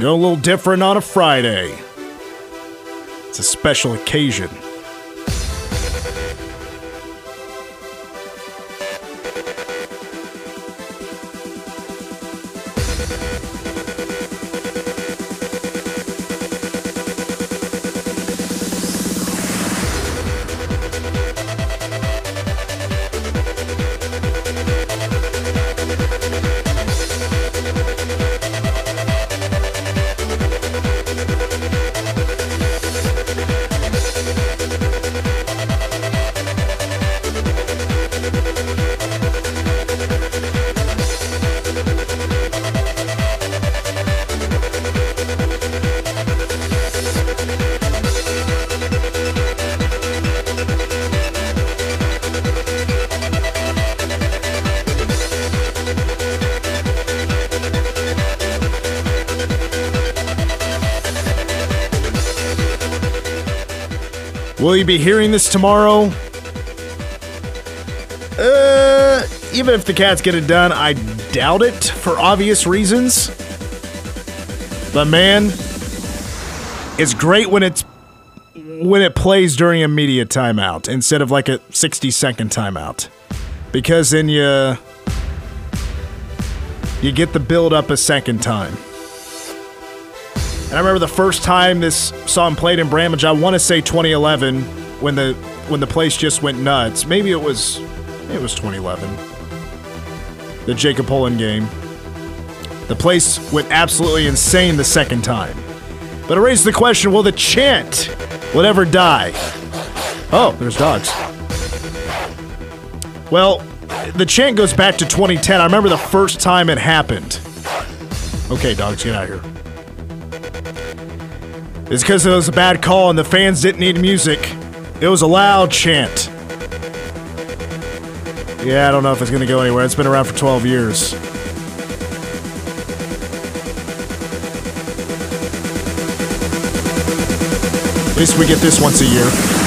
Go a little different on a Friday. It's a special occasion. You be hearing this tomorrow? Uh, even if the cats get it done, I doubt it for obvious reasons. But man, it's great when it's when it plays during a media timeout instead of like a 60 second timeout. Because then you you get the build up a second time. And I remember the first time this song played in Bramlage, I want to say 2011 when the when the place just went nuts. Maybe it was maybe it was 2011. The Jacob Pullen game. The place went absolutely insane the second time. But it raises the question, will the chant will ever die? Oh, there's dogs. Well, the chant goes back to 2010. I remember the first time it happened. Okay, dogs, get out of here. It's because it was a bad call and the fans didn't need music. It was a loud chant. Yeah, I don't know if it's going to go anywhere. It's been around for 12 years. At least we get this once a year.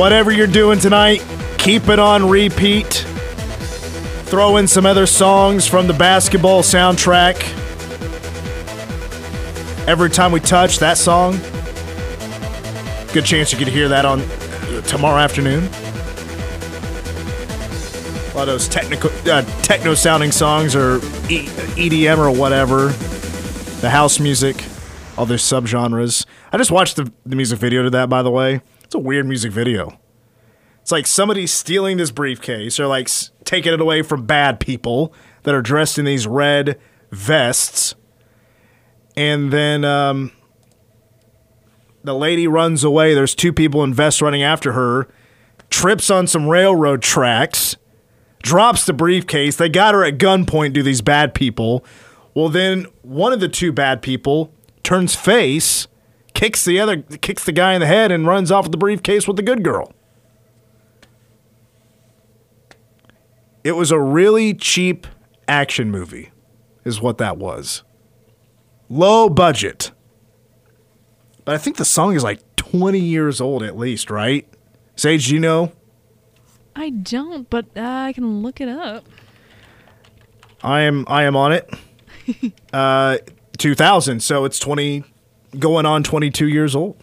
Whatever you're doing tonight, keep it on repeat. Throw in some other songs from the basketball soundtrack. Every time we touch that song, good chance you could hear that on uh, tomorrow afternoon. A lot of those technical, uh, techno sounding songs or EDM or whatever, the house music, all their subgenres. I just watched the, the music video to that, by the way. It's a weird music video. It's like somebody's stealing this briefcase or like taking it away from bad people that are dressed in these red vests. And then um, the lady runs away. There's two people in vests running after her, trips on some railroad tracks, drops the briefcase. They got her at gunpoint, do these bad people. Well, then one of the two bad people turns face, kicks the other, kicks the guy in the head, and runs off with the briefcase with the good girl. It was a really cheap action movie, is what that was. Low budget. But I think the song is like 20 years old at least, right? Sage, do you know? I don't, but uh, I can look it up. I am I am on it. uh 2000, so it's 20 going on 22 years old.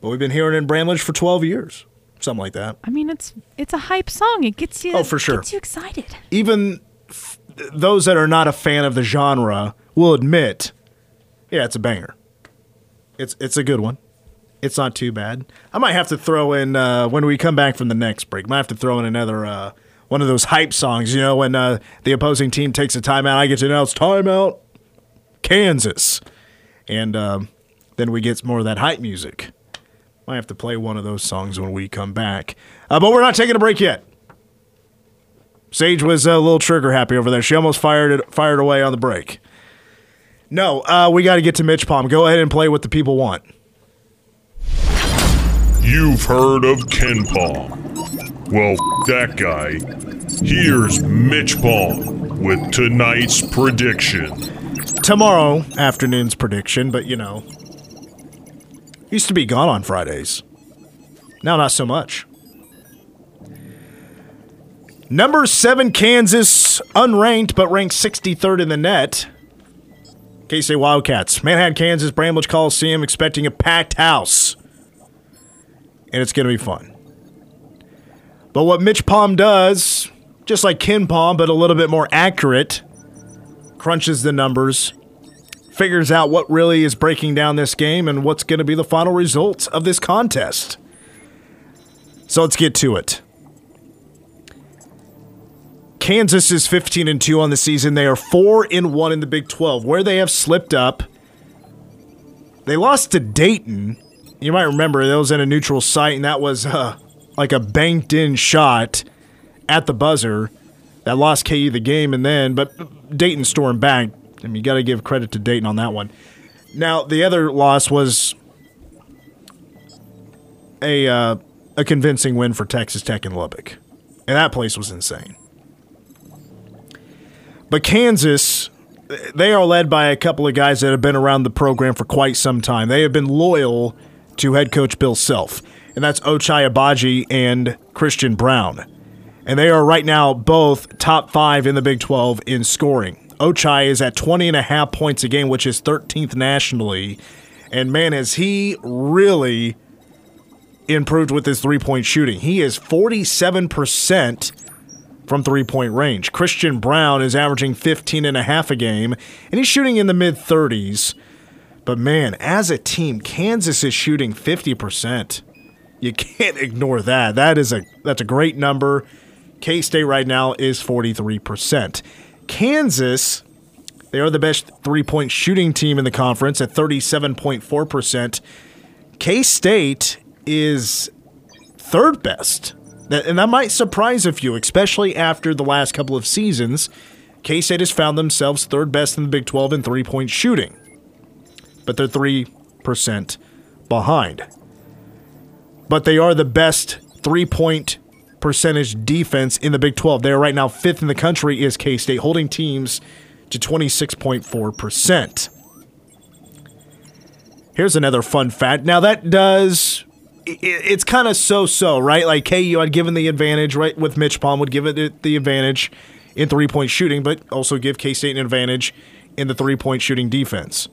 But we've been hearing it in Bramlage for 12 years. Something like that. I mean, it's it's a hype song. It gets you. Oh, for sure. Gets you excited. Even f- those that are not a fan of the genre will admit, yeah, it's a banger. It's it's a good one. It's not too bad. I might have to throw in uh, when we come back from the next break. Might have to throw in another uh, one of those hype songs. You know, when uh, the opposing team takes a timeout, I get to announce timeout. Kansas. And um, then we get more of that hype music. Might have to play one of those songs when we come back. Uh, but we're not taking a break yet. Sage was a little trigger happy over there. She almost fired it, fired away on the break. No, uh, we got to get to MitchPom. Go ahead and play what the people want. You've heard of KenPom. Well, that guy. Here's MitchPom with tonight's prediction. Tomorrow afternoon's prediction, but you know, used to be gone on Fridays. Now, not so much. Number seven, Kansas, unranked but ranked 63rd in the net. K-State Wildcats, Manhattan, Kansas, Bramlage Coliseum, expecting a packed house. And it's going to be fun. But what MitchPom does, just like KenPom, but a little bit more accurate, crunches the numbers, figures out what really is breaking down this game and what's going to be the final results of this contest. So let's get to it. Kansas is 15 and 2 on the season. They are 4 and 1 in the Big 12. Where they have slipped up, they lost to Dayton. You might remember that was in a neutral site, and that was uh, like a banked in shot at the buzzer that lost KU the game. And then, but Dayton stormed back. I mean, you got to give credit to Dayton on that one. Now, the other loss was a uh, a convincing win for Texas Tech in Lubbock, and that place was insane. But Kansas, they are led by a couple of guys that have been around the program for quite some time. They have been loyal to head coach Bill Self, and that's Ochai Agbaji and Christian Braun. And they are right now both top five in the Big 12 in scoring. Ochai is at 20 and a half points a game, which is 13th nationally. And man, has he really improved with his three point shooting. He is 47% from three point range. Christian Braun is averaging 15 and a half a game, and he's shooting in the mid 30s. But man, as a team, Kansas is shooting 50%. You can't ignore that. That is a that's a great number. K-State right now is 43%. Kansas, they are the best three-point shooting team in the conference at 37.4%. K-State is third best. And that might surprise a few, especially after the last couple of seasons. K State has found themselves third best in the Big 12 in three point shooting, but they're 3% behind. But they are the best three point percentage defense in the Big 12. They are right now fifth in the country, is K State, holding teams to 26.4%. Here's another fun fact. Now, that does it's kind of so-so, right? Like KU had given the advantage, right? With MitchPom would give it the advantage in three-point shooting, but also give K-State an advantage in the three-point shooting defense.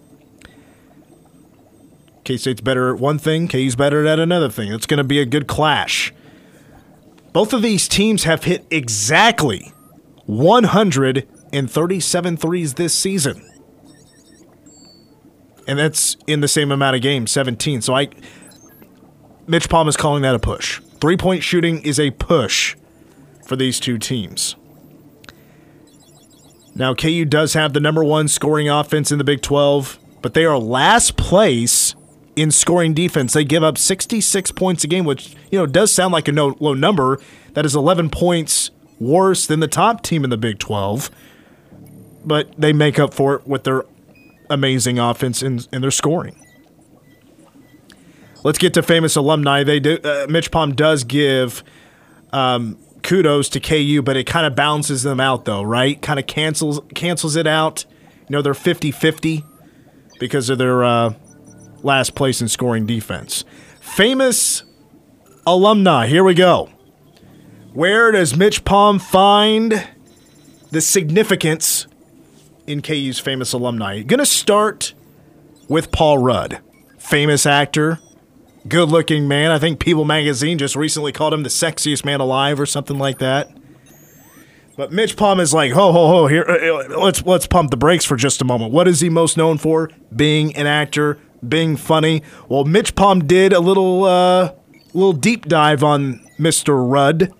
K-State's better at one thing, KU's better at another thing. It's going to be a good clash. Both of these teams have hit exactly 137 threes this season. And that's in the same amount of games, 17. So I MitchPom is calling that a push. Three point shooting is a push for these two teams. Now, KU does have the number one scoring offense in the Big 12, but they are last place in scoring defense. They give up 66 points a game, which you know does sound like a no, low number. That is 11 points worse than the top team in the Big 12, but they make up for it with their amazing offense and, and their scoring. Let's get to famous alumni. They do. Uh, MitchPom does give um, kudos to KU, but it kind of balances them out, though, right? Kind of cancels cancels it out. You know, they're 50-50 because of their uh, last place in scoring defense. Famous alumni. Here we go. Where does MitchPom find the significance in KU's famous alumni? Going to start with Paul Rudd, famous actor, good looking man. I think People magazine just recently called him the sexiest man alive or something like that. But MitchPom is like, ho ho ho, here uh, uh, let's let's pump the brakes for just a moment. What is he most known for? Being an actor, being funny. Well, MitchPom did a little uh little deep dive on Mr. Rudd.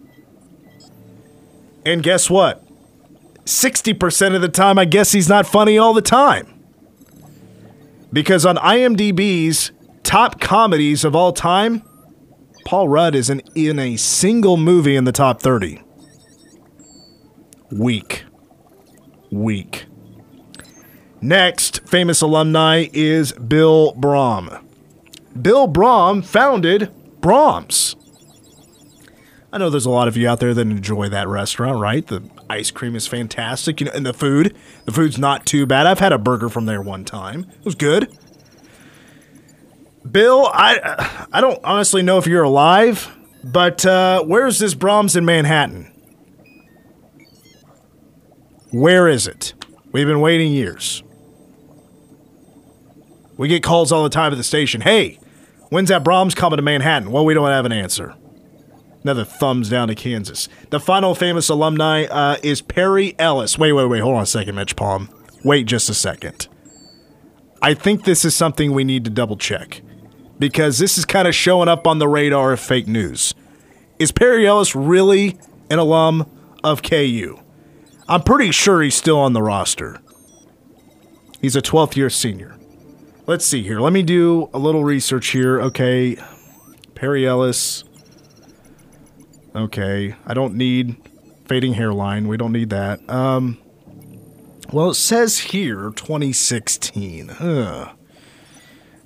And guess what? 60% of the time I guess he's not funny all the time. Because on IMDb's top comedies of all time, Paul Rudd isn't in a single movie in the top 30. Weak. Weak. Next famous alumni is Bill Braum. Bill Braum founded Braum's. I know there's a lot of you out there that enjoy that restaurant, right? The ice cream is fantastic, you know, and the food, the food's not too bad. I've had a burger from there one time. It was good. Bill, I I don't honestly know if you're alive, but uh, where's this Braum's in Manhattan? Where is it? We've been waiting years. We get calls all the time at the station. Hey, when's that Braum's coming to Manhattan? Well, we don't have an answer. Another thumbs down to Kansas. The final famous alumni uh, is Perry Ellis. Wait, wait, wait. Hold on a second, MitchPom. Wait just a second. I think this is something we need to double check because this is kind of showing up on the radar of fake news. Is Perry Ellis really an alum of KU? I'm pretty sure he's still on the roster. He's a 12th year senior. Let's see here. Let me do a little research here. Okay. Perry Ellis. Okay. I don't need fading hairline. We don't need that. Um, well, it says here 2016. Ugh.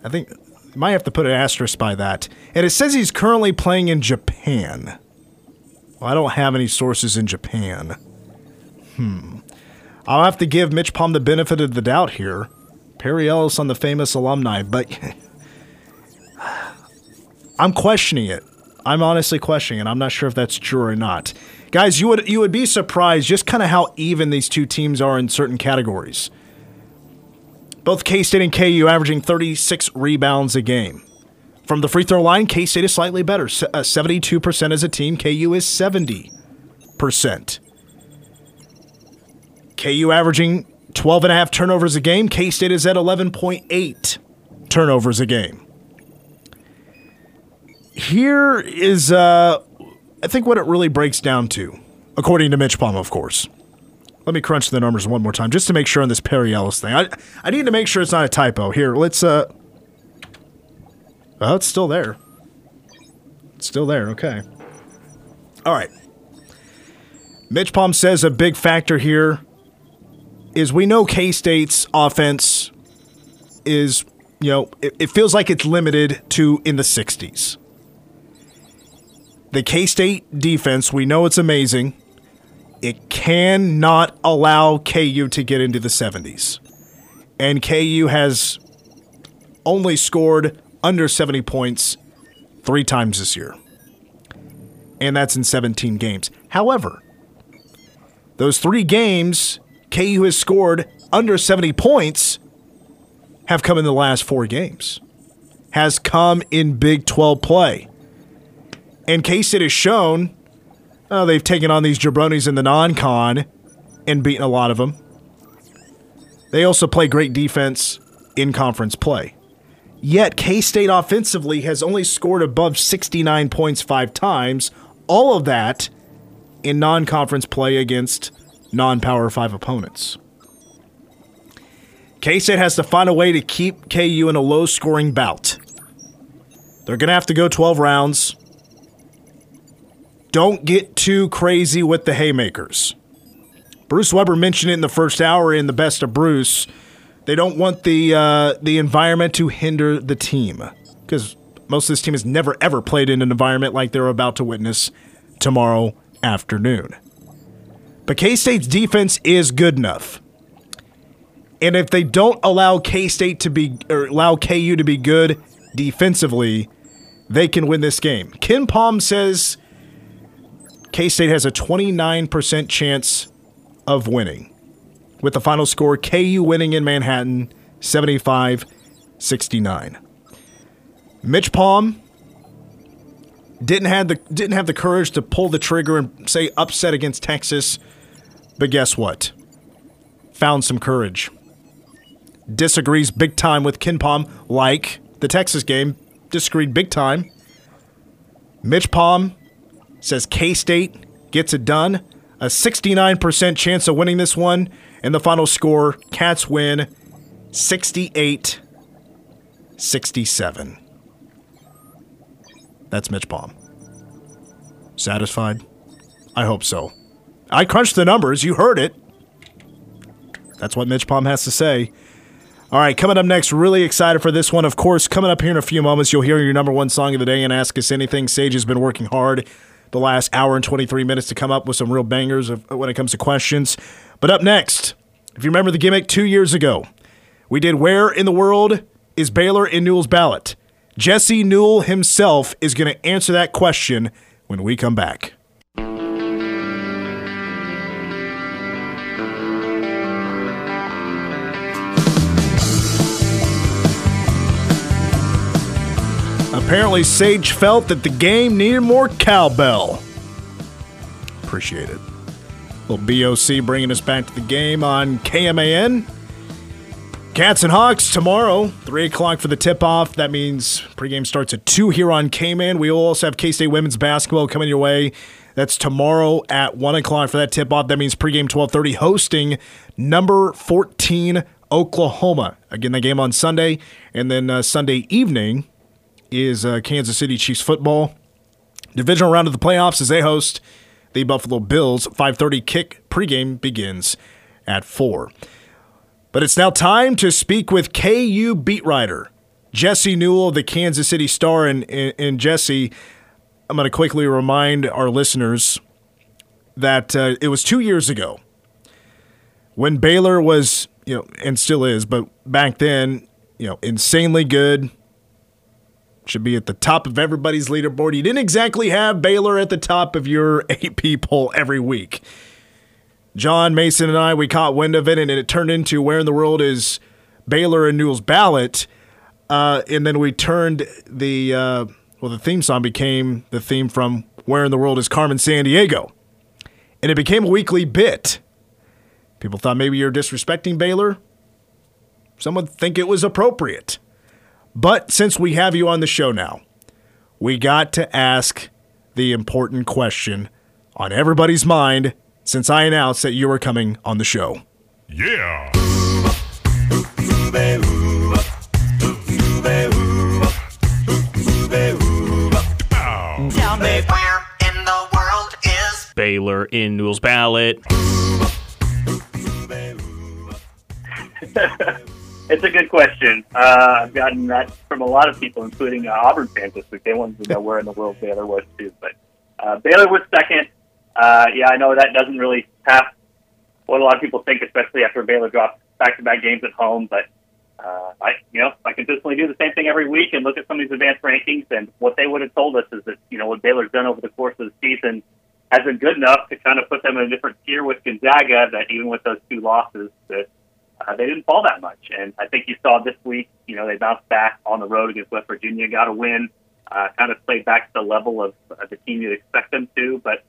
I think might have to put an asterisk by that. And it says he's currently playing in Japan. Well, I don't have any sources in Japan. Hmm. I'll have to give MitchPom the benefit of the doubt here. Perry Ellis on the famous alumni, but I'm questioning it. I'm honestly questioning it. I'm not sure if that's true or not. Guys, you would you would be surprised just kind of how even these two teams are in certain categories. Both K State and KU averaging 36 rebounds a game. From the free throw line, K State is slightly better, 72% uh, as a team. KU is 70%. KU averaging 12 and a half turnovers a game. K State is at 11.8 turnovers a game. Here is, uh, I think, what it really breaks down to, according to MitchPom, of course. Let me crunch the numbers one more time just to make sure on this Perry Ellis thing. I, I need to make sure it's not a typo. Here, let's. uh Oh, it's still there. It's still there. Okay. All right. MitchPom says a big factor here is we know K State's offense is, you know, it, it feels like it's limited to in the 60s. The K State defense, we know it's amazing. It cannot allow KU to get into the 70s. And KU has only scored under 70 points three times this year. And that's in 17 games. However, those three games KU has scored under 70 points have come in the last four games, has come in Big 12 play. And K State has shown oh, they've taken on these jabronis in the non con and beaten a lot of them. They also play great defense in conference play. Yet K State offensively has only scored above 69 points five times, all of that in non conference play against non Power 5 opponents. K State has to find a way to keep KU in a low scoring bout. They're going to have to go 12 rounds. Don't get too crazy with the haymakers. Bruce Weber mentioned it in the first hour in the best of Bruce. They don't want the uh, the environment to hinder the team because most of this team has never ever played in an environment like they're about to witness tomorrow afternoon. But K State's defense is good enough. And if they don't allow K State to be, or allow KU to be good defensively, they can win this game. KenPom says K State has a 29% chance of winning. With the final score, KU winning in Manhattan 75 69. MitchPom didn't have the didn't have the courage to pull the trigger and say upset against Texas but guess what? Found some courage. Disagrees big time with KenPom, like the Texas game, disagreed big time. MitchPom says K State gets it done. A 69% chance of winning this one. And the final score Cats win 68 67. That's MitchPom. Satisfied? I hope so. I crunched the numbers. You heard it. That's what MitchPom has to say. All right, coming up next, really excited for this one. Of course, coming up here in a few moments, you'll hear your number one song of the day and ask us anything. Sage has been working hard the last hour and 23 minutes to come up with some real bangers of, when it comes to questions. But up next, if you remember the gimmick two years ago, we did Where in the World is Baylor in Newell's ballot? Jesse Newell himself is going to answer that question when we come back. Apparently, Sage felt that the game needed more cowbell. Appreciate it. Little BOC bringing us back to the game on KMAN. Cats and Hawks tomorrow, 3 o'clock for the tip off. That means pregame starts at 2 here on KMAN. We also have K State women's basketball coming your way. That's tomorrow at 1 o'clock for that tip off. That means pregame 1230 hosting number 14 Oklahoma. Again, that game on Sunday. And then uh, Sunday evening, is uh, Kansas City Chiefs football. Divisional round of the playoffs as they host the Buffalo Bills. 5:30 kick pregame begins at 4. But it's now time to speak with KU beat writer Jesse Newell the Kansas City Star and, and, Jesse I'm going to quickly remind our listeners that uh, it was 2 years ago when Baylor was, you know, and still is, but back then, you know, insanely good, should be at the top of everybody's leaderboard. You didn't exactly have Baylor at the top of your AP poll every week. John Mason and I, we caught wind of it, and it turned into where in the world is Baylor and Newell's ballot. Uh, and then we turned the, uh, well, the theme song became the theme from Where in the World is Carmen Sandiego. And it became a weekly bit. People thought maybe you're disrespecting Baylor. Some would think it was appropriate. But since we have you on the show now, we got to ask the important question on everybody's mind since I announced that you were coming on the show. Yeah. Tell me where in the world is Baylor in Newell's ballot. It's a good question. Uh, I've gotten that from a lot of people, including uh, Auburn fans this week. They wanted to know where in the world Baylor was too. But uh, Baylor was second. Uh, yeah, I know that doesn't really pass what a lot of people think, especially after Baylor dropped back-to-back games at home. But uh, I, you know, I consistently do the same thing every week and look at some of these advanced rankings. And what they would have told us is that you know what Baylor's done over the course of the season has been good enough to kind of put them in a different tier with Gonzaga. That even with those two losses, that uh, they didn't fall that much. And I think you saw this week, you know, they bounced back on the road against West Virginia, got a win, uh, kind of played back to the level of uh, the team you'd expect them to. But,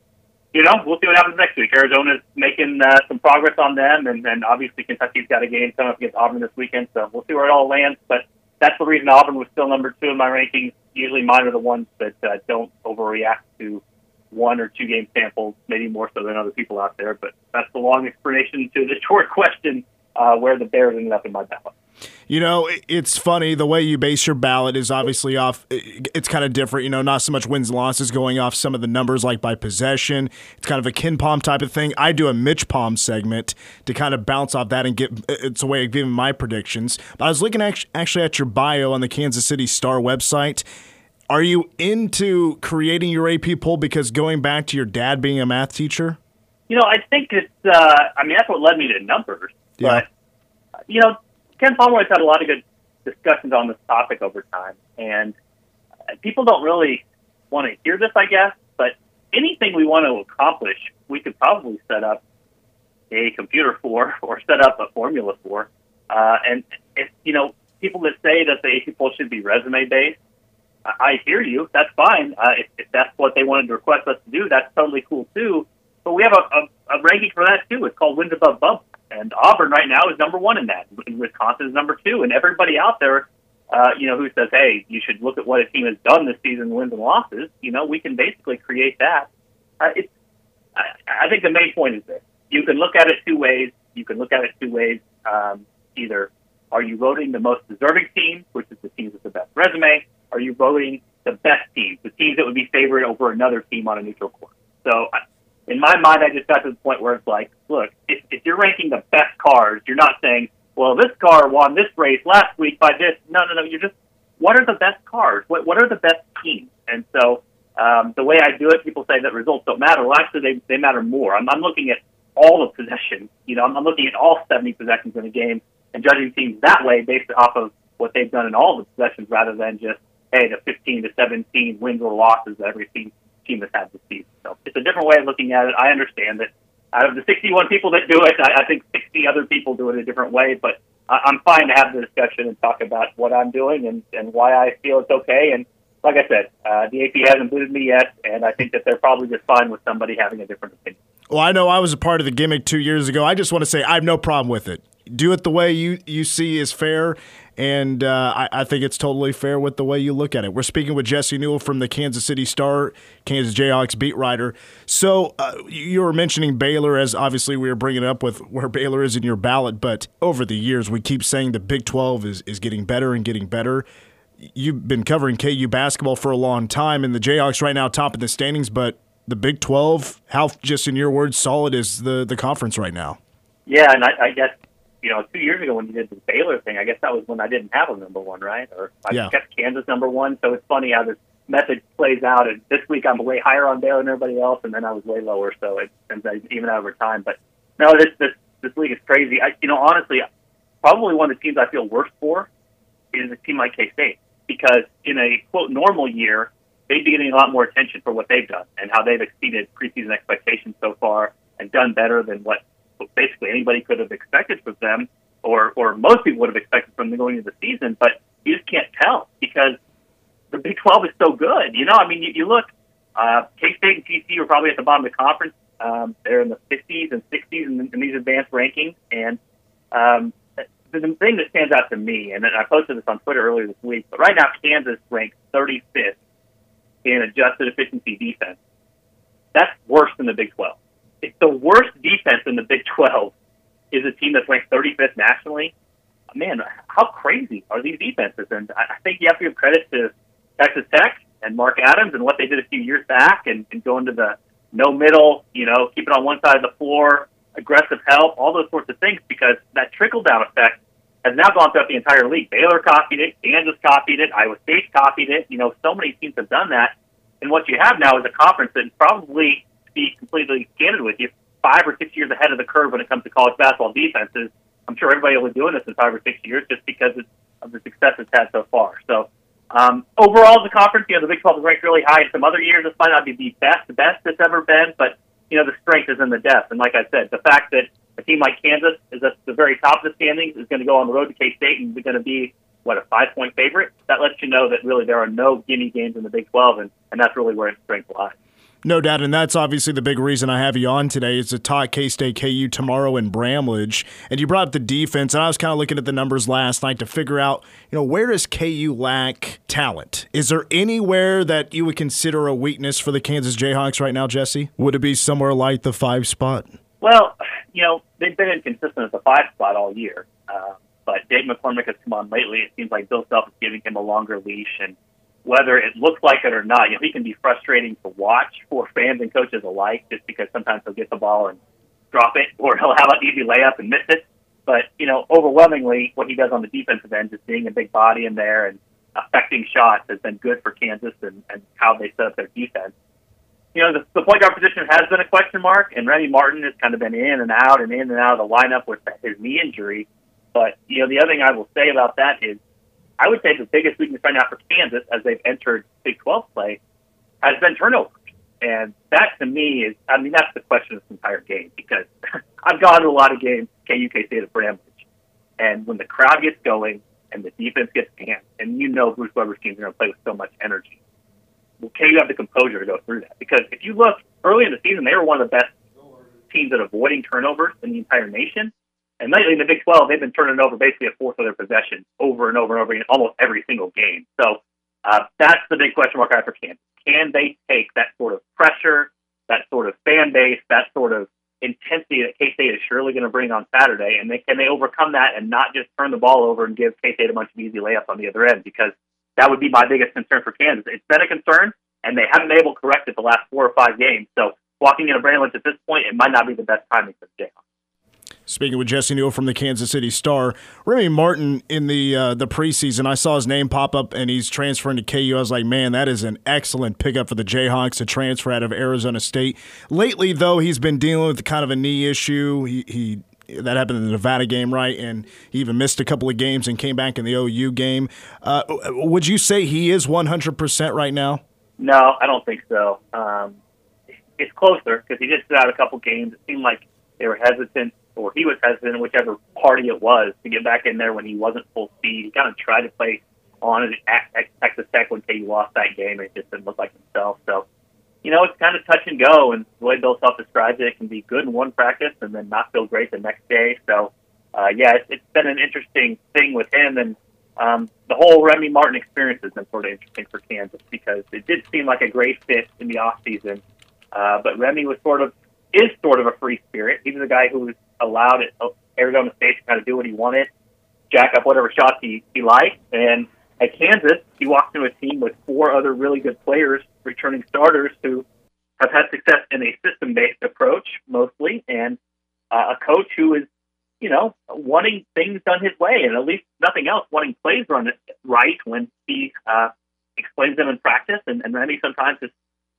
you know, we'll see what happens next week. Arizona's making uh, some progress on them, and, and obviously Kentucky's got a game coming up against Auburn this weekend, so we'll see where it all lands. But that's the reason Auburn was still number two in my rankings. Usually mine are the ones that uh, don't overreact to one or two game samples, maybe more so than other people out there. But that's the long explanation to the short question uh, where the Bears ended up in my ballot. You know, it's funny the way you base your ballot is obviously off. It's kind of different. You know, not so much wins and losses going off some of the numbers like by possession. It's kind of a KenPom type of thing. I do a MitchPom segment to kind of bounce off that and get. It's a way of giving my predictions. But I was looking actually at your bio on the Kansas City Star website. Are you into creating your AP poll because going back to your dad being a math teacher? You know, I think it's. Uh, I mean, that's what led me to numbers. Yeah. But you know, Ken Pomeroy's had a lot of good discussions on this topic over time, and uh, people don't really want to hear this, I guess. But anything we want to accomplish, we could probably set up a computer for or set up a formula for. Uh, and if you know, people that say that the poll should be resume based, I hear you. That's fine. Uh, if, if that's what they wanted to request us to do, that's totally cool too. But we have a, a, a ranking for that too. It's called wins above bubble. And Auburn right now is number one in that. And Wisconsin is number two. And everybody out there, uh, you know, who says, hey, you should look at what a team has done this season, wins and losses, you know, we can basically create that. Uh, it's, I, I think the main point is this. You can look at it two ways. You can look at it two ways. Um, either Are you voting the most deserving team, which is the teams with the best resume? Are you voting the best teams, the teams that would be favored over another team on a neutral court? So, in my mind, I just got to the point where it's like, look, if, if you're ranking the best cars, you're not saying, well, this car won this race last week by this. No, no, no. You're just, what are the best cars? What, what are the best teams? And so, um, the way I do it, people say that results don't matter. Well, actually, they, they matter more. I'm, I'm looking at all of possessions. You know, I'm, I'm looking at all 70 possessions in a game and judging teams that way based off of what they've done in all the possessions rather than just, hey, the 15 to 17 wins or losses that every team, team has had this season. So it's a different way of looking at it. I understand that out of the 61 people that do it, I, I think 60 other people do it a different way, but I, I'm fine to have the discussion and talk about what I'm doing and, and why I feel it's okay. And like I said, uh, the AP hasn't booted me yet, and I think that they're probably just fine with somebody having a different opinion. Well, I know I was a part of the gimmick two years ago. I just want to say I have no problem with it. Do it the way you, you see is fair, and uh, I, I think it's totally fair with the way you look at it. We're speaking with Jesse Newell from the Kansas City Star, Kansas Jayhawks beat writer. So uh, you were mentioning Baylor as obviously we were bringing it up with where Baylor is in your ballot, but over the years we keep saying the Big 12 is, is getting better and getting better. You've been covering KU basketball for a long time, and the Jayhawks right now top in the standings, but the Big 12, how just in your words, solid is the, the conference right now? Yeah, and I, I guess you know, two years ago when you did the Baylor thing, I guess that was when I didn't have a number one, right? Or I Yeah. kept Kansas number one. So it's funny how this method plays out. And this week I'm way higher on Baylor than everybody else, and then I was way lower. So it ends up even out over time. But no, this this this league is crazy. I, you know, honestly, probably one of the teams I feel worst for is a team like K State because in a quote normal year, they'd be getting a lot more attention for what they've done and how they've exceeded preseason expectations so far and done better than what basically anybody could have expected from them, or or most people would have expected from them going into the season. But you just can't tell because the Big 12 is so good. You know, I mean, you, you look, uh, K State and TCU are probably at the bottom of the conference. Um, they're in the 50s and 60s in, in these advanced rankings, and um, the, the thing that stands out to me, and I posted this on Twitter earlier this week, but right now Kansas ranks 35th in adjusted efficiency defense. That's worse than the Big 12. The worst defense in the Big 12 is a team that's ranked 35th nationally, man, how crazy are these defenses? And I think you have to give credit to Texas Tech and Mark Adams and what they did a few years back and, and going to the no middle, you know, keep it on one side of the floor, aggressive help, all those sorts of things because that trickle down effect has now gone throughout the entire league. Baylor copied it, Kansas copied it, Iowa State copied it. You know, so many teams have done that. And what you have now is a conference that probably, be completely candid with you, five or six years ahead of the curve when it comes to college basketball defenses. I'm sure everybody will be doing this in five or six years just because of the success it's had so far. So um, overall, the conference, you know, the Big 12 is ranked really high. In some other years, this might not be the best, the best it's ever been, but you know, the strength is in the depth. And like I said, the fact that a team like Kansas is at the very top of the standings is going to go on the road to K State and going to be what a five point favorite. That lets you know that really there are no gimme games in the Big 12, and, and that's really where its strength lies. No doubt, and that's obviously the big reason I have you on today is to talk K State KU tomorrow in Bramlage. And you brought up the defense, and I was kind of looking at the numbers last night to figure out, you know, where does KU lack talent? Is there anywhere that you would consider a weakness for the Kansas Jayhawks right now, Jesse? Would it be somewhere like the five spot? Well, you know, they've been inconsistent at the five spot all year. Uh, but Dave McCormack has come on lately. It seems like Bill Self is giving him a longer leash. And whether it looks like it or not, you know, he can be frustrating to watch for fans and coaches alike just because sometimes he'll get the ball and drop it or he'll have an easy layup and miss it. But, you know, overwhelmingly, what he does on the defensive end, just being a big body in there and affecting shots has been good for Kansas and, and how they set up their defense you know, the, the point guard position has been a question mark, and Remy Martin has kind of been in and out and in and out of the lineup with his knee injury. But, you know, the other thing I will say about that is I would say the biggest weakness right now for Kansas as they've entered Big 12 play has been turnovers. And that to me is, I mean, that's the question of this entire game because I've gone to a lot of games, KU, K State, of Bramlage. And when the crowd gets going and the defense gets amped, and you know Bruce Weber's teams are going to play with so much energy, well, you have the composure to go through that? Because if you look early in the season, they were one of the best teams at avoiding turnovers in the entire nation. And lately in the Big 12, they've been turning over basically a fourth of their possession over and over and over in almost every single game. So uh, that's the big question mark I have for Kansas. Can they take that sort of pressure, that sort of fan base, that sort of intensity that K State is surely going to bring on Saturday, and they can they overcome that and not just turn the ball over and give K State a bunch of easy layups on the other end? Because that would be my biggest concern for Kansas. It's been a concern, and they haven't been able to correct it the last four or five games. So walking into Bramlage at this point, it might not be the best timing for the Jayhawks. Speaking with Jesse Newell from the Kansas City Star, Remy Martin in the uh, the preseason, I saw his name pop up and he's transferring to KU. I was like, man, that is an excellent pickup for the Jayhawks to transfer out of Arizona State. Lately, though, he's been dealing with kind of a knee issue. He, he that happened in the Nevada game, right? And he even missed a couple of games and came back in the OU game. Uh, would you say he is 100% right now? No, I don't think so. Um, it's closer because he just sit out a couple games. It seemed like they were hesitant or he was hesitant, whichever party it was, to get back in there when he wasn't full speed. He kind of tried to play on at, Texas Tech when KU lost that game, and it just didn't look like himself. So, you know, it's kind of touch and go, and the way Bill Self describes it, it can be good in one practice and then not feel great the next day. So, uh, yeah, it's, it's been an interesting thing with him, and um, the whole Remy Martin experience has been sort of interesting for Kansas because it did seem like a great fit in the off season, uh, but Remy was sort of is sort of a free spirit. He was a guy who was allowed at Arizona State to kind of do what he wanted, jack up whatever shots he, he liked. And at Kansas, he walked into a team with four other really good players, returning starters who have had success in a system-based approach mostly, and uh, a coach who is, you know, wanting things done his way, and at least nothing else, wanting plays run right when he uh, explains them in practice. And, and Remy sometimes is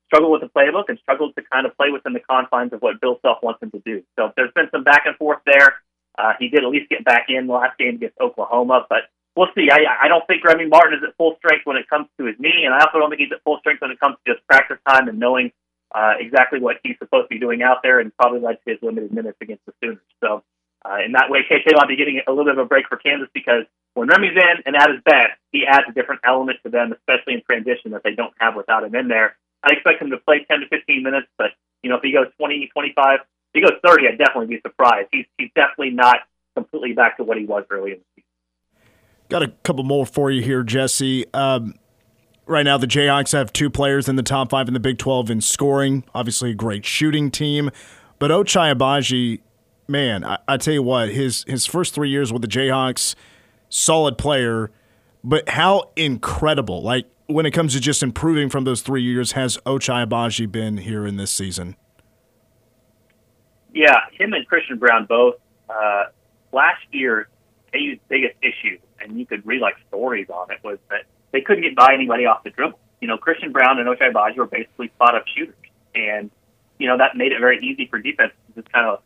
struggled with the playbook and struggled to kind of play within the confines of what Bill Self wants him to do. So there's been some back and forth there. Uh, he did at least get back in the last game against Oklahoma, but we'll see. I, I don't think Remy Martin is at full strength when it comes to his knee, and I also don't think he's at full strength when it comes to just practice time and knowing uh, exactly what he's supposed to be doing out there, and probably led to his limited minutes against the Sooners. So uh, in that way, KK might be getting a little bit of a break for Kansas because when Remy's in and at his best, he adds a different element to them, especially in transition that they don't have without him in there. I expect him to play 10 to 15 minutes, but you know, if he goes 20, 25, if he goes 30, I'd definitely be surprised. He's he's definitely not completely back to what he was early in the season. Got a couple more for you here, Jesse. Um, right now, the Jayhawks have two players in the top five in the Big 12 in scoring. Obviously, a great shooting team, but Ochai Agbaji, man, I, I tell you what, his his first three years with the Jayhawks, solid player, but how incredible! Like when it comes to just improving from those three years, has Ochai Agbaji been here in this season? Yeah, him and Christian Braun both. Uh, last year, KU's biggest issue, and you could read like stories on it, was that they couldn't get by anybody off the dribble. You know, Christian Braun and Ochai Agbaji were basically spot up shooters, and you know that made it very easy for defense to just kind of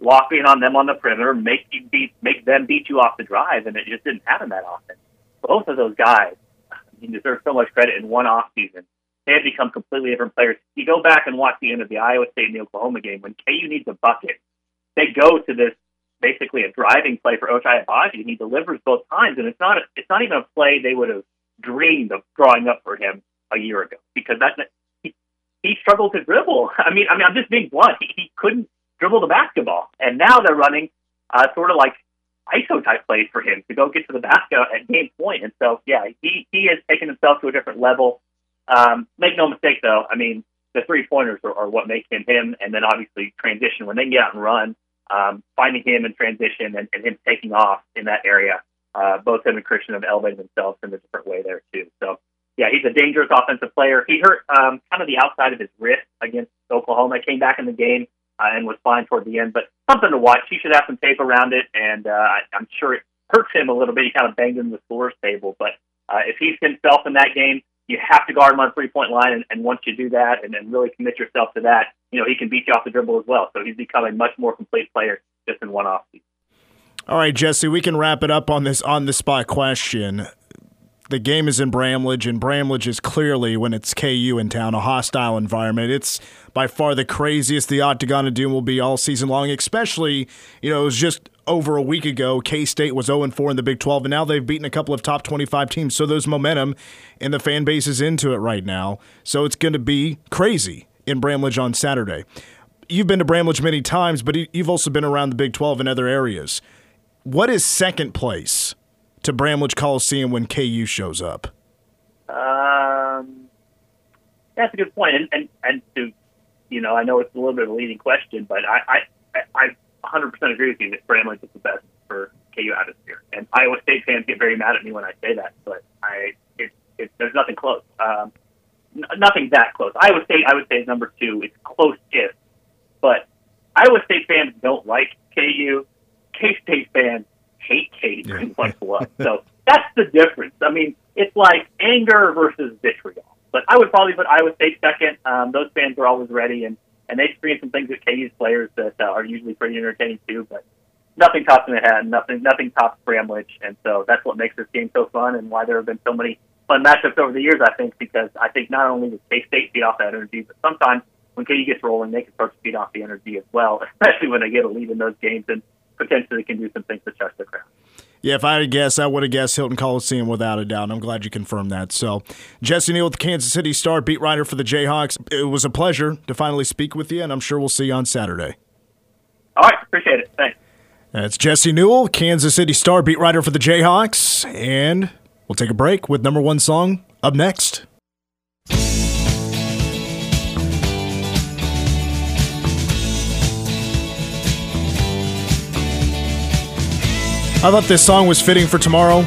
lock in on them on the perimeter, make you beat, make them beat you off the drive, and it just didn't happen that often. Both of those guys he deserves so much credit in one off season. They have become completely different players. You go back and watch the end of the Iowa State and the Oklahoma game when KU needs a bucket. They go to this basically a driving play for Ochai Agbaji, and he delivers both times. And it's not a, it's not even a play they would have dreamed of drawing up for him a year ago because that he, he struggled to dribble. I mean, I mean, I'm just being blunt. He, he couldn't dribble the basketball, and now they're running uh, sort of like ISO type plays for him to go get to the basket at game point. And so, yeah, he, he has taken himself to a different level. Um, make no mistake, though. I mean, the three pointers are, are what make him him, and then obviously transition when they get out and run, um, finding him in transition and, and him taking off in that area. Uh, both him and Christian have elevated themselves in a different way there too. So, yeah, he's a dangerous offensive player. He hurt um, kind of the outside of his wrist against Oklahoma. Came back in the game uh, and was fine toward the end. But something to watch. He should have some tape around it, and uh, I'm sure it hurts him a little bit. He kind of banged in the scores table, but uh, if he's himself in that game, you have to guard him on three point line, and, and once you do that, and then really commit yourself to that, you know he can beat you off the dribble as well. So he's become a much more complete player just in one off. All right, Jesse, we can wrap it up on this on the spot question the game is in Bramlage, and Bramlage is clearly, when it's KU in town, a hostile environment. It's by far the craziest the Octagon of Doom will be all season long, especially, you know, it was just over a week ago. K State was 0 4 in the Big 12, and now they've beaten a couple of top 25 teams. So there's momentum, and the fan base is into it right now. So it's going to be crazy in Bramlage on Saturday. You've been to Bramlage many times, but you've also been around the Big 12 and other areas. What is second place to Bramlage Coliseum when KU shows up? Um, that's a good point. And, and, and to, you know, I know it's a little bit of a leading question, but I, I, I, I 100% agree with you that Bramlage is the best for KU atmosphere. And Iowa State fans get very mad at me when I say that, but I it, it there's nothing close. Um, n- nothing that close. Iowa State, I would say, is number two. It's close if, but Iowa State fans don't like KU. K State fans hate KU pretty much what. So that's the difference. I mean, it's like anger versus vitriol. But I would probably put Iowa State second. Um, those fans are always ready, and and they experience some things with KU's players that uh, are usually pretty entertaining too. But nothing tops Manhattan. Nothing nothing tops Bramlage, and so that's what makes this game so fun, and why there have been so many fun matchups over the years. I think because I think not only does K State feed off that energy, but sometimes when KU gets rolling, they can start to feed off the energy as well, especially when they get a lead in those games and potentially can do some things to the crowd. Yeah, if I had to guess, I would have guessed Hilton Coliseum without a doubt. I'm glad you confirmed that. So, Jesse Newell with the Kansas City Star, beat writer for the Jayhawks. It was a pleasure to finally speak with you, and I'm sure we'll see you on Saturday. All right, appreciate it. Thanks. That's Jesse Newell, Kansas City Star, beat writer for the Jayhawks, and we'll take a break with number one song up next. I thought this song was fitting for tomorrow.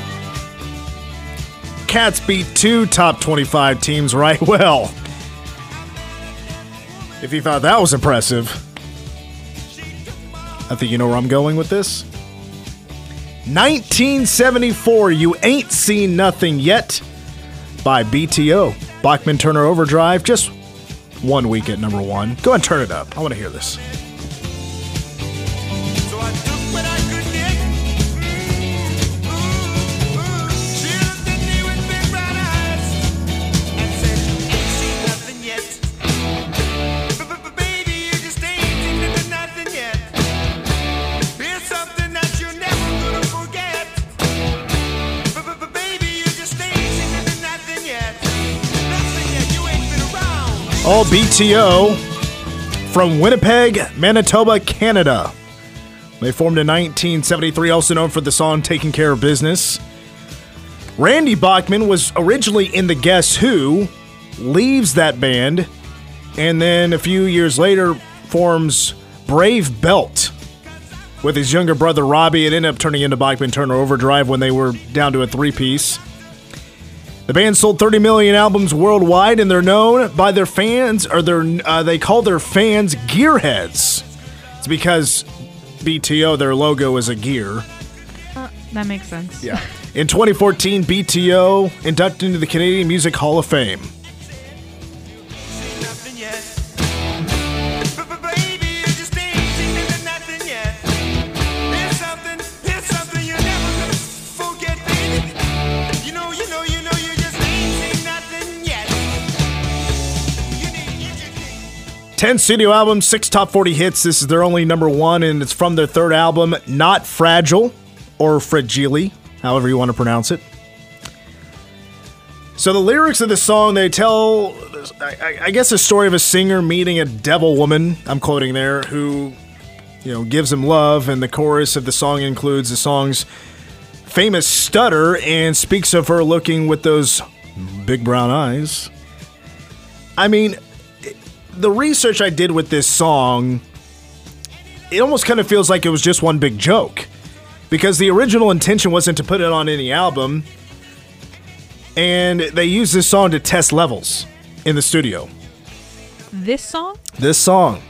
Cats beat two top 25 teams right well. If you thought that was impressive, I think you know where I'm going with this. 1974, You Ain't Seen Nothing Yet by BTO. Bachman Turner Overdrive, just one week at number one. Go and turn it up. I want to hear this. All BTO from Winnipeg, Manitoba, Canada. They formed in 1973, also known for the song Taking Care of Business. Randy Bachman was originally in the Guess Who, leaves that band, and then a few years later forms Brave Belt with his younger brother Robbie. It ended up turning into Bachman Turner Overdrive when they were down to a three piece. The band sold 30 million albums worldwide, and they're known by their fans, or they're, uh, they call their fans gearheads. It's because BTO, their logo is a gear. That makes sense. Yeah. In 2014, BTO inducted into the Canadian Music Hall of Fame. 10 studio albums, 6 top 40 hits. This is their only number one, and it's from their third album, Not Fragile, or Fragile, however you want to pronounce it. So the lyrics of the song, they tell, I, I- I guess, a story of a singer meeting a devil woman, I'm quoting there, who, you know, gives him love, and the chorus of the song includes the song's famous stutter and speaks of her looking with those big brown eyes. I mean, the research I did with this song, it almost kind of feels like it was just one big joke. Because the original intention wasn't to put it on any album, and they used this song to test levels in the studio. This song? This song.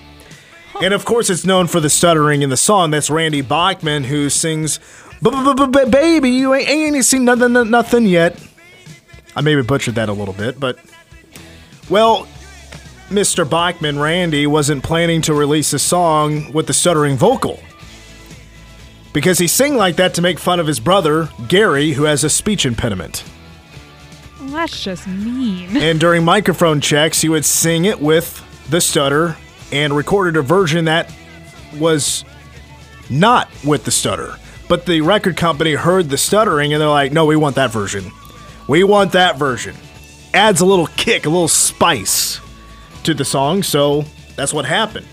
And of course, it's known for the stuttering in the song. That's Randy Bachman who sings, Baby, you ain't, ain't seen nothing, nothing yet. I maybe butchered that a little bit, but. Well, Mr. Bachman, Randy, wasn't planning to release a song with the stuttering vocal. Because he sang like that to make fun of his brother, Gary, who has a speech impediment. Well, that's just mean. And during microphone checks, he would sing it with the stutter and recorded a version that was not with the stutter. But the record company heard the stuttering and they're like, no, we want that version. We want that version. Adds a little kick, a little spice to the song, so that's what happened.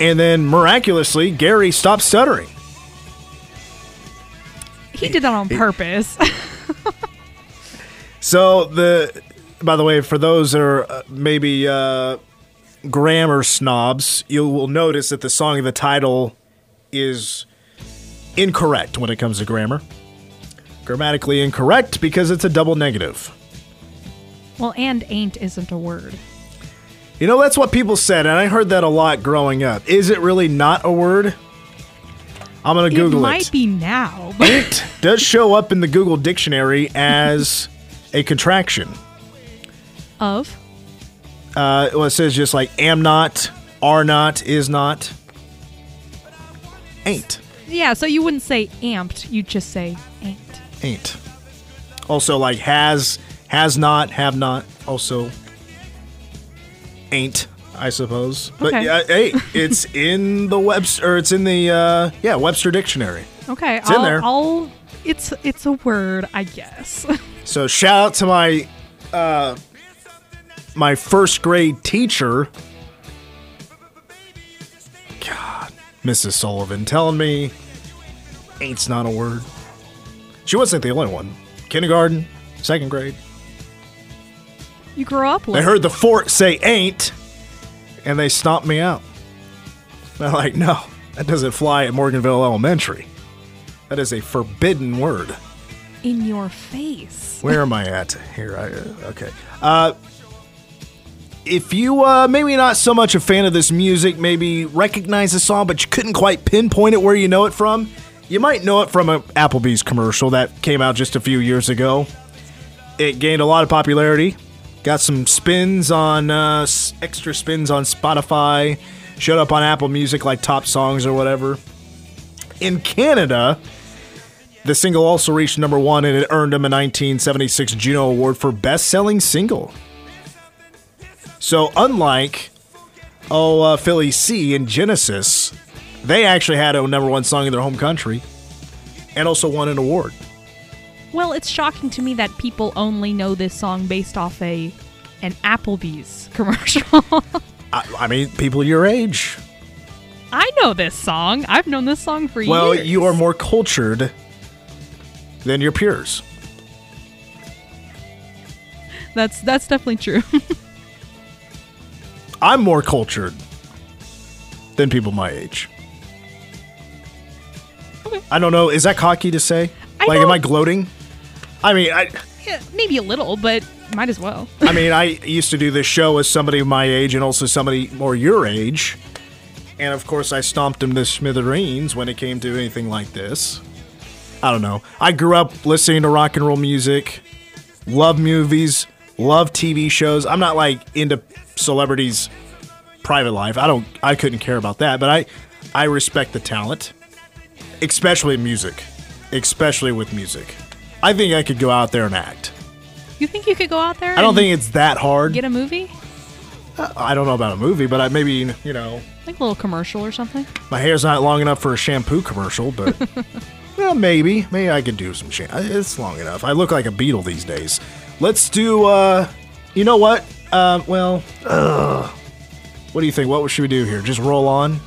And then miraculously, Gary stopped stuttering. He did that on purpose. So the, by the way, for those that are uh, maybe uh, grammar snobs, you will notice that the song of the title is incorrect when it comes to grammar. Grammatically incorrect because it's a double negative. Well, and ain't isn't a word. You know, that's what people said, and I heard that a lot growing up. Is it really not a word? I'm going to Google it it. might be now, but Ain't does show up in the Google dictionary as a contraction. of. Uh, well, it says just like am not, are not, is not. Ain't. Yeah, so you wouldn't say amped, you'd just say ain't. Ain't. Also, like has, has not, have not. Also, ain't. I suppose, but Okay. yeah, hey, it's in the Webster. It's in the uh, yeah Webster dictionary. Okay, in I'll, there. I'll it's it's a word, I guess. So shout out to my uh, my first grade teacher, God, Mrs. Sullivan, telling me ain't's not a word. She wasn't the only one. Kindergarten, second grade. You grew up They heard the fort say ain't, and they stomped me out. They're like, no, that doesn't fly at Morganville Elementary. That is a forbidden word. in your face. Where am I at here? I, uh, okay. Uh, if you uh, maybe not so much a fan of this music, maybe recognize the song, but you couldn't quite pinpoint it where you know it from, you might know it from an Applebee's commercial that came out just a few years ago. It gained a lot of popularity, got some spins on uh, extra spins on Spotify, showed up on Apple Music like top songs or whatever. In Canada, the single also reached number one and it earned him a 1976 Juno Award for Best Selling Single. So, unlike oh, uh, Philly C and Genesis, they actually had a number one song in their home country and also won an award. Well, it's shocking to me that people only know this song based off a an Applebee's commercial. I, I mean, people your age. I know this song. I've known this song for Well, years. Well, you are more cultured than your peers. That's that's definitely true. I'm more cultured than people my age. I don't know. Is that cocky to say? I like, am I gloating? I mean, I, yeah, maybe a little, but might as well. I mean, I used to do this show as somebody my age and also somebody more your age, and of course, I stomped him to smithereens when it came to anything like this. I don't know. I grew up listening to rock and roll music, love movies, love TV shows. I'm not like into celebrities' private life. I don't. I couldn't care about that, but I, I respect the talent, especially music, especially with music. I think I could go out there and act. You think you could go out there? I don't think it's that hard. get a movie, I don't know about a movie, but I maybe you know like a little commercial or something. my hair's not long enough for a shampoo commercial, but well, maybe maybe I could do some shampoo. It's long enough. I look like a beetle these days. Let's do. uh You know what? Uh, well, uh, what do you think? What should we do here? Just roll on?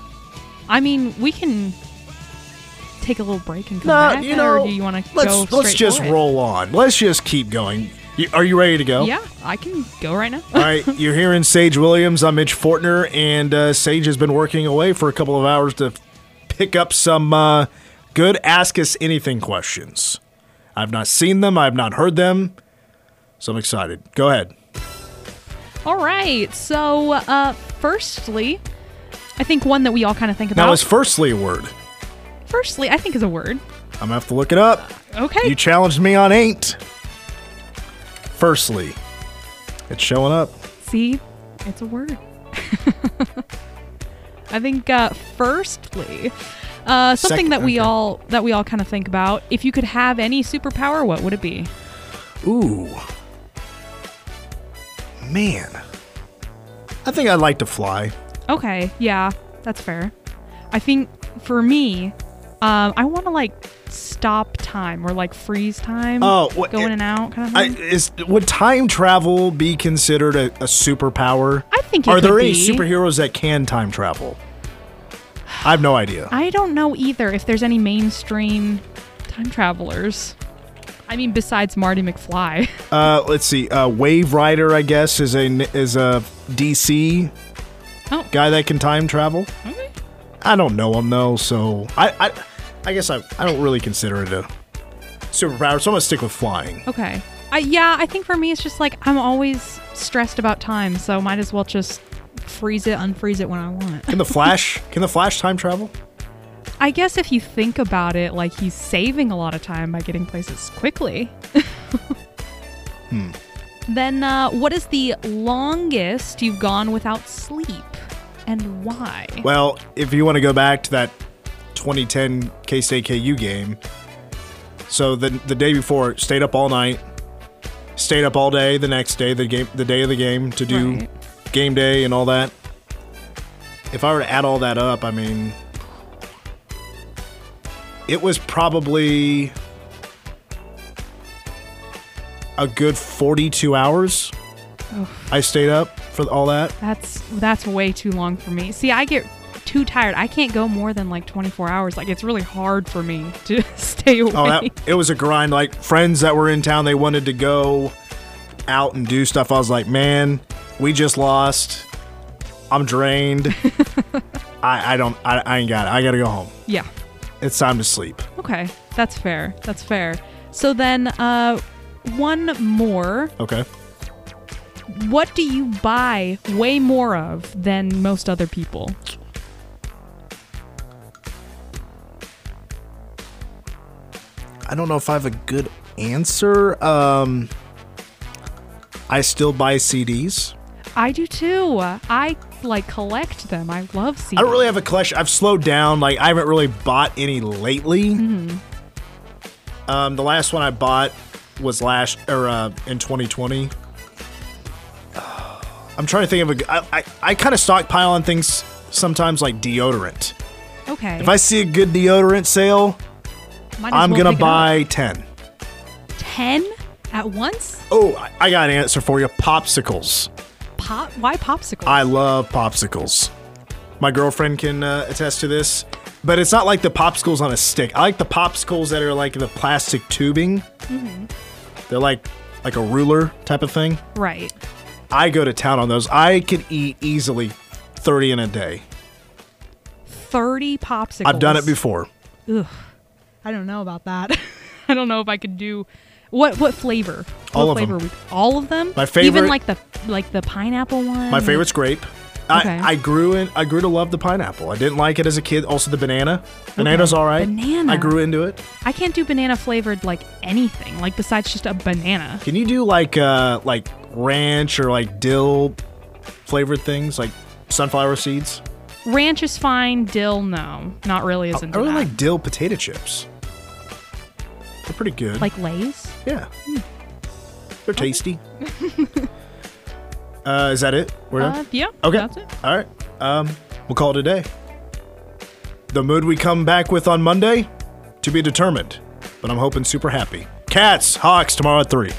I mean, we can take a little break and come No, back, you know. or do you want to let's let's just roll on. Let's just keep going. You, are you ready to go? Yeah, I can go right now. All right, you're hearing Sage Williams. I'm Mitch Fortner, and uh, Sage has been working away for a couple of hours to pick up some uh, good Ask Us Anything questions. I've not seen them, I've not heard them, so I'm excited. Go ahead. All right. So, uh, firstly, I think one that we all kind of think about. Now, is firstly a word? Firstly, I think is a word. I'm gonna have to look it up. Okay. You challenged me on ain't. Firstly, it's showing up. See, it's a word. I think uh, firstly, uh, something Second- that we okay. all that we all kind of think about. If you could have any superpower, what would it be? Ooh. Man. I think I'd like to fly. Okay, yeah, that's fair. I think for me, um, I want to like stop time or like freeze time. Oh, what- go in and out kind of I, thing. is would time travel be considered a, a superpower? I think it Are there could any superheroes that can time travel? I have no idea. I don't know either if there's any mainstream time travelers. I mean, besides Marty McFly. Uh, let's see. Uh, Waverider, I guess, is a is a DC Oh. guy that can time travel. Okay. I don't know him though, so I I, I guess I, I don't really consider it a superpower. So I'm gonna stick with flying. Okay. I, yeah, I think for me it's just like I'm always stressed about time, so might as well just freeze it, unfreeze it when I want. Can the Flash can the Flash time travel? I guess if you think about it, like he's saving a lot of time by getting places quickly. Hmm. Then, uh, what is the longest you've gone without sleep, and why? Well, if you want to go back to that 2010 K State KU game, so the the day before, stayed up all night, stayed up all day the next day, the game, the day of the game to do Right. game day and all that. If I were to add all that up, I mean, it was probably a good 42 hours. I stayed up for all that. That's that's way too long for me. See, I get too tired. I can't go more than like 24 hours. Like it's really hard for me to stay awake. Oh, that it was a grind. Like friends that were in town, they wanted to go out and do stuff. I was like, man, we just lost. I'm drained. I, I don't. I, I ain't got it. I gotta go home. yeah. It's time to sleep. Okay, that's fair. That's fair. So then, uh, one more. Okay. What do you buy way more of than most other people? I don't know if I have a good answer. Um, I still buy CDs. I do too. I like collect them. I love CDs. I don't really have a collection. I've slowed down. Like I haven't really bought any lately. Um, the last one I bought was last or uh, in 2020. I'm trying to think of a. I I, I kind of stockpile on things sometimes like deodorant. Okay. If I see a good deodorant sale, I'm well gonna pick it up. buy ten. ten at once. Oh, I- I got an answer for you. Popsicles. Pop? Why popsicles? I love popsicles. My girlfriend can uh, attest to this, but it's not like the popsicles on a stick. I like the popsicles that are like the plastic tubing. Mhm. They're like like a ruler type of thing. right. I go to town on those. I can eat easily 30 in a day. Thirty popsicles. I've done it before. Ugh. I don't know about that. I don't know if I could do. What what flavor? All of flavor them. all of them. My favorite Even like the like the pineapple one. My favorite's grape. Okay. I, I grew in. I grew to love the pineapple. I didn't like it as a kid. Also, the banana. Banana's all right. Banana. I grew into it. I can't do banana flavored like anything. Like besides just a banana. Can you do like uh like ranch or like dill flavored things like sunflower seeds? Ranch is fine. Dill, no, not really. Is I into really that. like dill potato chips. They're pretty good. like Lay's. yeah, they're tasty. uh, is that it? We're Uh, done. yeah. Okay. That's it. All right. Um, we'll call it a day. The mood we come back with on Monday to be determined, but I'm hoping super happy. Cats, Hawks tomorrow at three.